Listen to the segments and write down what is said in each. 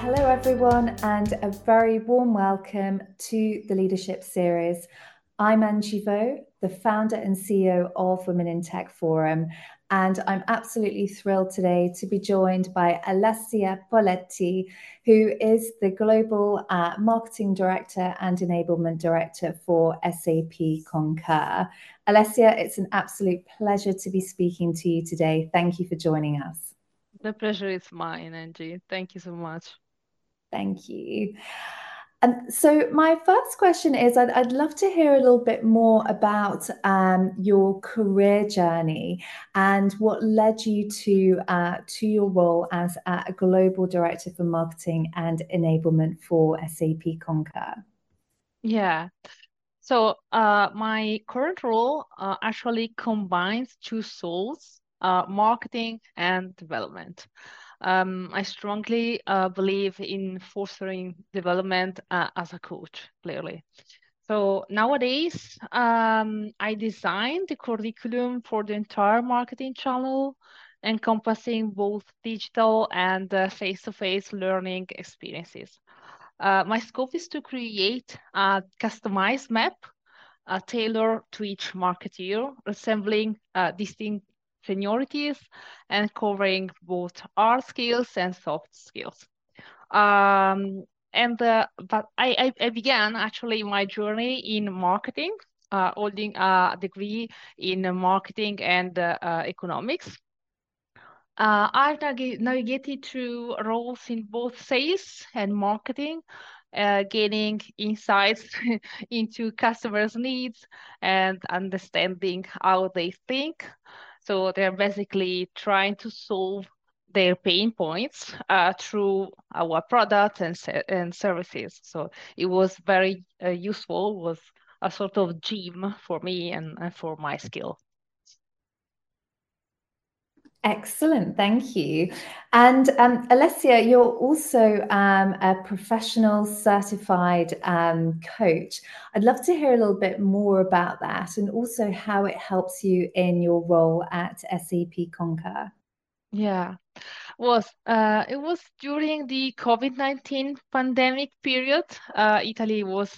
Hello, everyone, and a very warm welcome to the Leadership Series. I'm Angie Vo, the founder and CEO of Women in Tech Forum, and I'm absolutely thrilled today to be joined by Alessia Poletti, who is the Global uh, Marketing Director and Enablement Director for SAP Concur. Alessia, it's an absolute pleasure to be speaking to you today. Thank you for joining us. The pleasure is mine, Angie. Thank you so much. Thank you. And so, my first question is I'd, I'd love to hear a little bit more about um, your career journey and what led you to, uh, to your role as a global director for marketing and enablement for SAP Concur. Yeah. So, uh, my current role uh, actually combines two souls uh, marketing and development. Um, I strongly uh, believe in fostering development uh, as a coach, clearly. So nowadays, um, I design the curriculum for the entire marketing channel, encompassing both digital and uh, face-to-face learning experiences. Uh, my scope is to create a customized map uh, tailored to each marketeer, resembling distinct seniorities and covering both hard skills and soft skills. Um, and uh, but I, I, began actually my journey in marketing, uh, holding a degree in marketing and uh, uh economics. Uh, I've navigated through roles in both sales and marketing, uh, gaining insights into customers' needs and understanding how they think. So they're basically trying to solve their pain points uh, through our products and, and services. So it was very uh, useful, was a sort of gym for me and, and for my skill. Excellent, thank you. And um, Alessia, you're also um, a professional certified um, coach. I'd love to hear a little bit more about that and also how it helps you in your role at SAP Concur. Yeah, was uh, it was during the COVID nineteen pandemic period. Uh, Italy was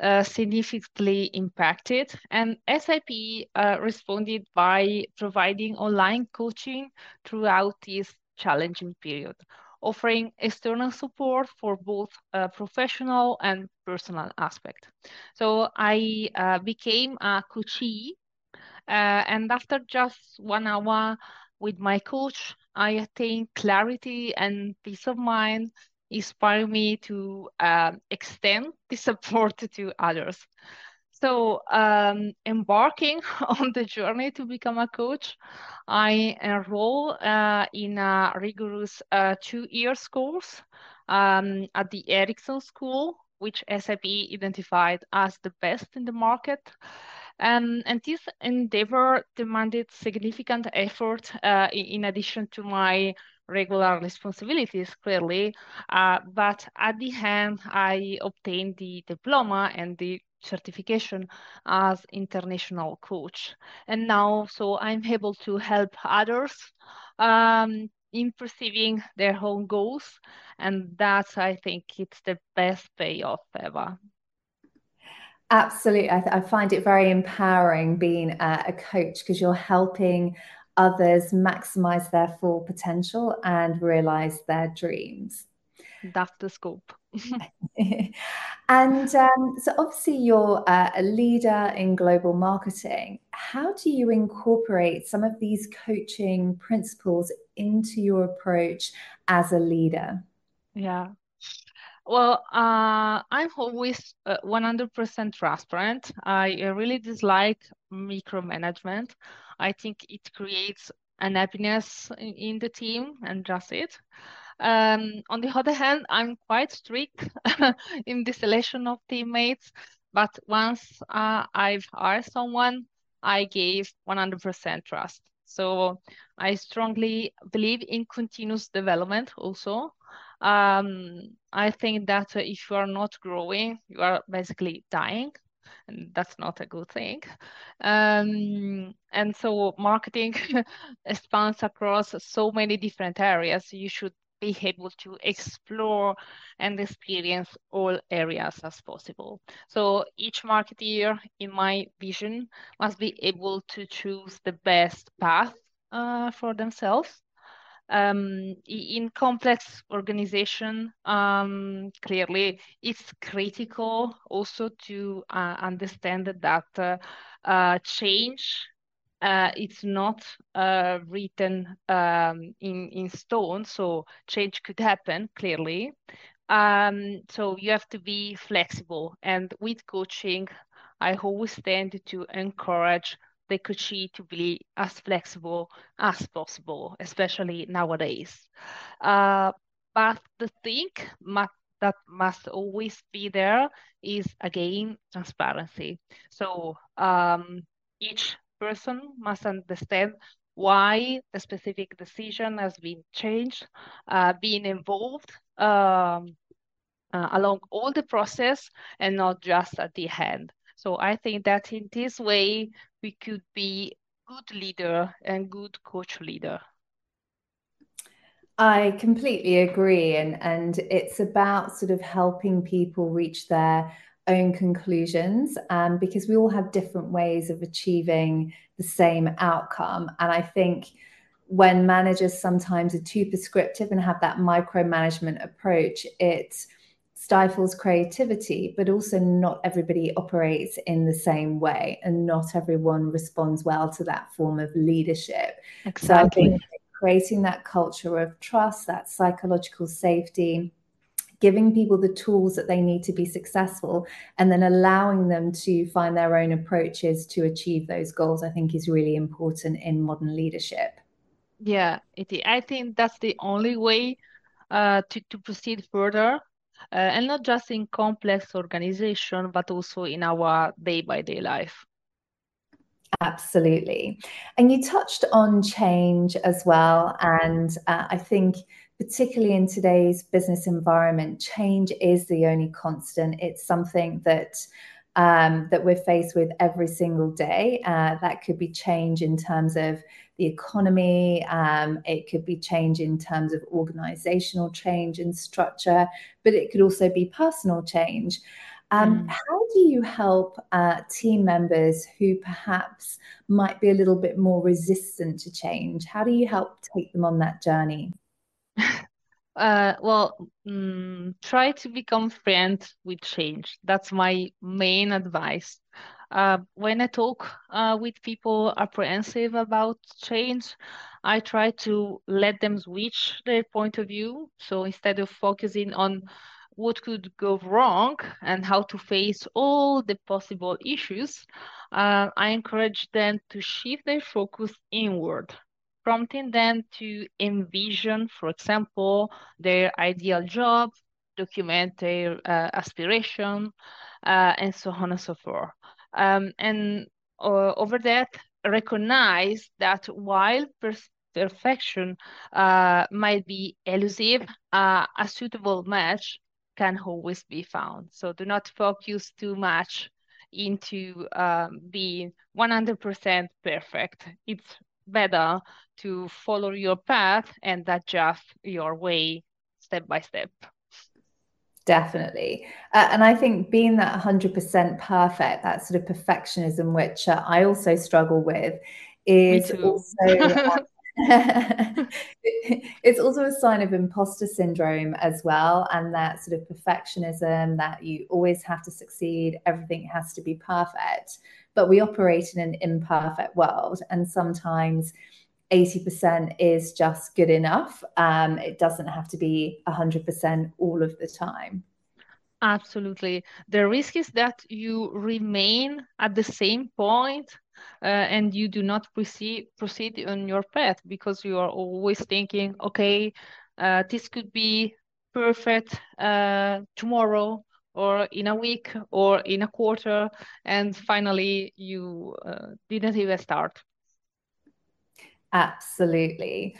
uh, significantly impacted. And SAP uh, responded by providing online coaching throughout this challenging period, offering external support for both uh, professional and personal aspect. So I uh, became a coachee, and after just one hour with my coach, I attained clarity and peace of mind inspire me to uh, extend the support to others. So, um, embarking on the journey to become a coach, I enroll uh, in a rigorous uh, two years course um, at the Erickson School, which SAP identified as the best in the market. Um, and this endeavor demanded significant effort uh, in addition to my regular responsibilities clearly. Uh, but at the end i obtained the diploma and the certification as international coach. And now so i'm able to help others um, in perceiving their own goals. And that's i think it's the best payoff ever absolutely. I, th- I find it very empowering being a, a coach because you're helping others maximize their full potential and realize their dreams. That's the scope. and um, so, obviously, you're uh, a leader in global marketing. How do you incorporate some of these coaching principles into your approach as a leader? Yeah. Well, uh, I'm always uh, 100% transparent. I really dislike micromanagement. I think it creates unhappiness in, in the team and just it. Um, on the other hand, I'm quite strict in the selection of teammates, but once uh, I've hired someone, I gave 100% trust. So I strongly believe in continuous development also. Um, I think that if you are not growing, you are basically dying and that's not a good thing. Um, and so marketing spans across so many different areas. You should be able to explore and experience all areas as possible. So each marketeer, in my vision, must be able to choose the best path uh, for themselves. Um, in complex organization, um, clearly it's critical also to uh, understand that uh, uh change uh, it's not uh, written um, in in stone, so change could happen clearly. Um, so you have to be flexible, and with coaching, I always tend to encourage the coachee to be as flexible as possible, especially nowadays. Uh, but the thing that must always be there is again transparency. So um, each person must understand why the specific decision has been changed, uh, being involved um, uh, along all the process and not just at the end. So I think that in this way, we could be good leader and good coach leader. I completely agree. And, and it's about sort of helping people reach their own conclusions um, because we all have different ways of achieving the same outcome. And I think when managers sometimes are too prescriptive and have that micromanagement approach, it stifles creativity, but also not everybody operates in the same way and not everyone responds well to that form of leadership. Exactly. So I think creating that culture of trust, that psychological safety, giving people the tools that they need to be successful and then allowing them to find their own approaches to achieve those goals i think is really important in modern leadership yeah it, i think that's the only way uh, to, to proceed further uh, and not just in complex organization but also in our day-by-day life absolutely and you touched on change as well and uh, i think particularly in today's business environment, change is the only constant. It's something that um, that we're faced with every single day. Uh, that could be change in terms of the economy. Um, it could be change in terms of organizational change and structure, but it could also be personal change. Um, mm. How do you help uh, team members who perhaps might be a little bit more resistant to change? How do you help take them on that journey? Uh, well, mm, try to become friends with change. That's my main advice. Uh, when I talk uh, with people apprehensive about change, I try to let them switch their point of view. So instead of focusing on what could go wrong and how to face all the possible issues, uh, I encourage them to shift their focus inward prompting them to envision, for example, their ideal job, document their uh, aspiration, uh, and so on and so forth. Um, and uh, over that, recognize that while perfection uh, might be elusive, uh, a suitable match can always be found. So do not focus too much into um, being 100% perfect. It's better to follow your path and adjust your way step by step. Definitely. Uh, and I think being that 100% perfect, that sort of perfectionism, which uh, I also struggle with, is also. it's also a sign of imposter syndrome as well and that sort of perfectionism that you always have to succeed everything has to be perfect but we operate in an imperfect world and sometimes 80% is just good enough. Um, it doesn't have to be 100% all of the time. Absolutely. The risk is that you remain at the same point uh, and you do not proceed proceed on your path because you are always thinking, okay, uh, this could be perfect uh, tomorrow or in a week or in a quarter, and finally you uh, didn't even start. Absolutely.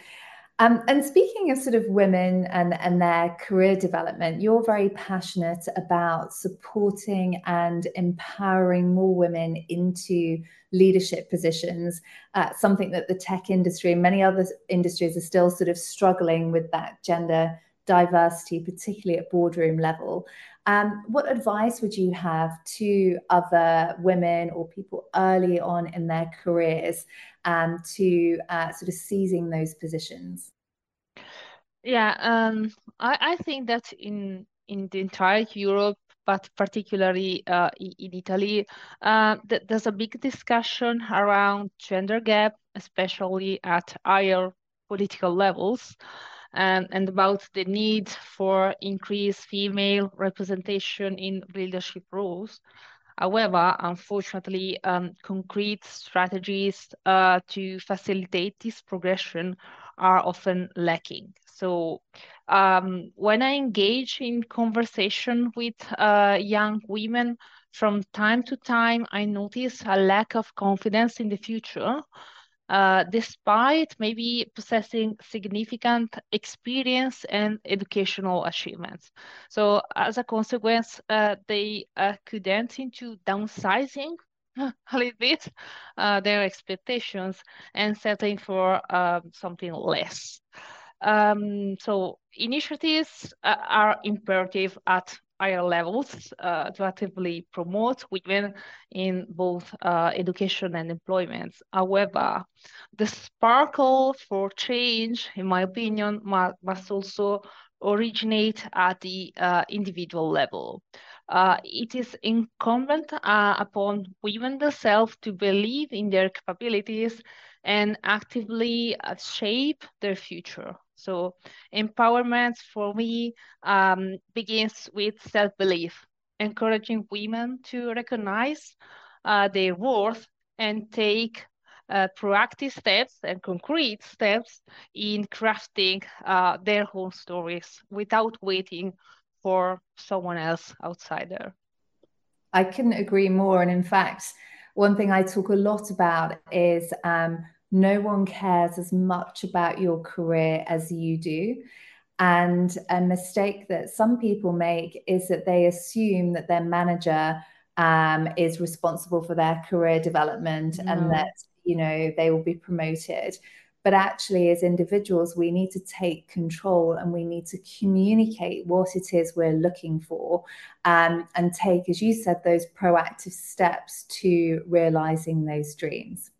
Um, and speaking of sort of women and, and their career development, you're very passionate about supporting and empowering more women into leadership positions, uh, something that the tech industry and many other industries are still sort of struggling with that gender diversity, particularly at boardroom level. Um, what advice would you have to other women or people early on in their careers um, to uh, sort of seizing those positions? Yeah, um, I, I think that in in the entire Europe, but particularly uh, in Italy, uh, th there's a big discussion around gender gap, especially at higher political levels and, and about the need for increased female representation in leadership roles. However, unfortunately, um, concrete strategies uh, to facilitate this progression are often lacking. So um, when I engage in conversation with uh, young women, from time to time, I notice a lack of confidence in the future uh, despite maybe possessing significant experience and educational achievements. So as a consequence, uh, they uh, could enter into downsizing a little bit uh, their expectations and settling for um, something less. Um, so initiatives uh, are imperative at higher levels uh, to actively promote women in both uh, education and employment. However, the sparkle for change, in my opinion, must, must also originate at the uh, individual level. Uh, it is incumbent uh, upon women themselves to believe in their capabilities and actively uh, shape their future. So empowerment for me um, begins with self-belief, encouraging women to recognize uh, their worth and take uh, proactive steps and concrete steps in crafting uh, their own stories without waiting for someone else outside there. I couldn't agree more. And in fact, one thing I talk a lot about is um, no one cares as much about your career as you do. And a mistake that some people make is that they assume that their manager um, is responsible for their career development no. and that you know they will be promoted. But actually, as individuals, we need to take control and we need to communicate what it is we're looking for um, and take, as you said, those proactive steps to realizing those dreams.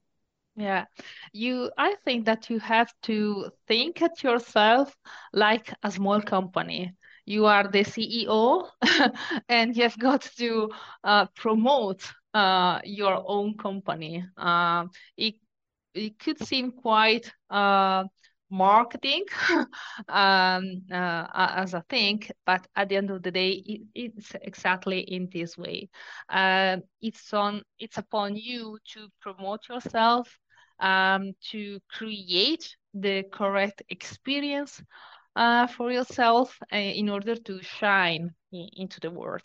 Yeah, you, I think that you have to think at yourself like a small company. You are the CEO and you have got to uh, promote uh, your own company. Uh, it, it could seem quite uh, marketing um, uh, as a thing, but at the end of the day, it, it's exactly in this way. Uh, it's on, it's upon you to promote yourself, um, to create the correct experience uh, for yourself uh, in order to shine into the world.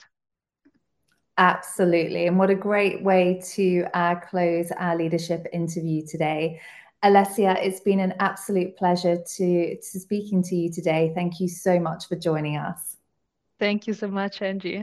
Absolutely. And what a great way to uh, close our leadership interview today. Alessia, it's been an absolute pleasure to, to speaking to you today. Thank you so much for joining us. Thank you so much, Angie.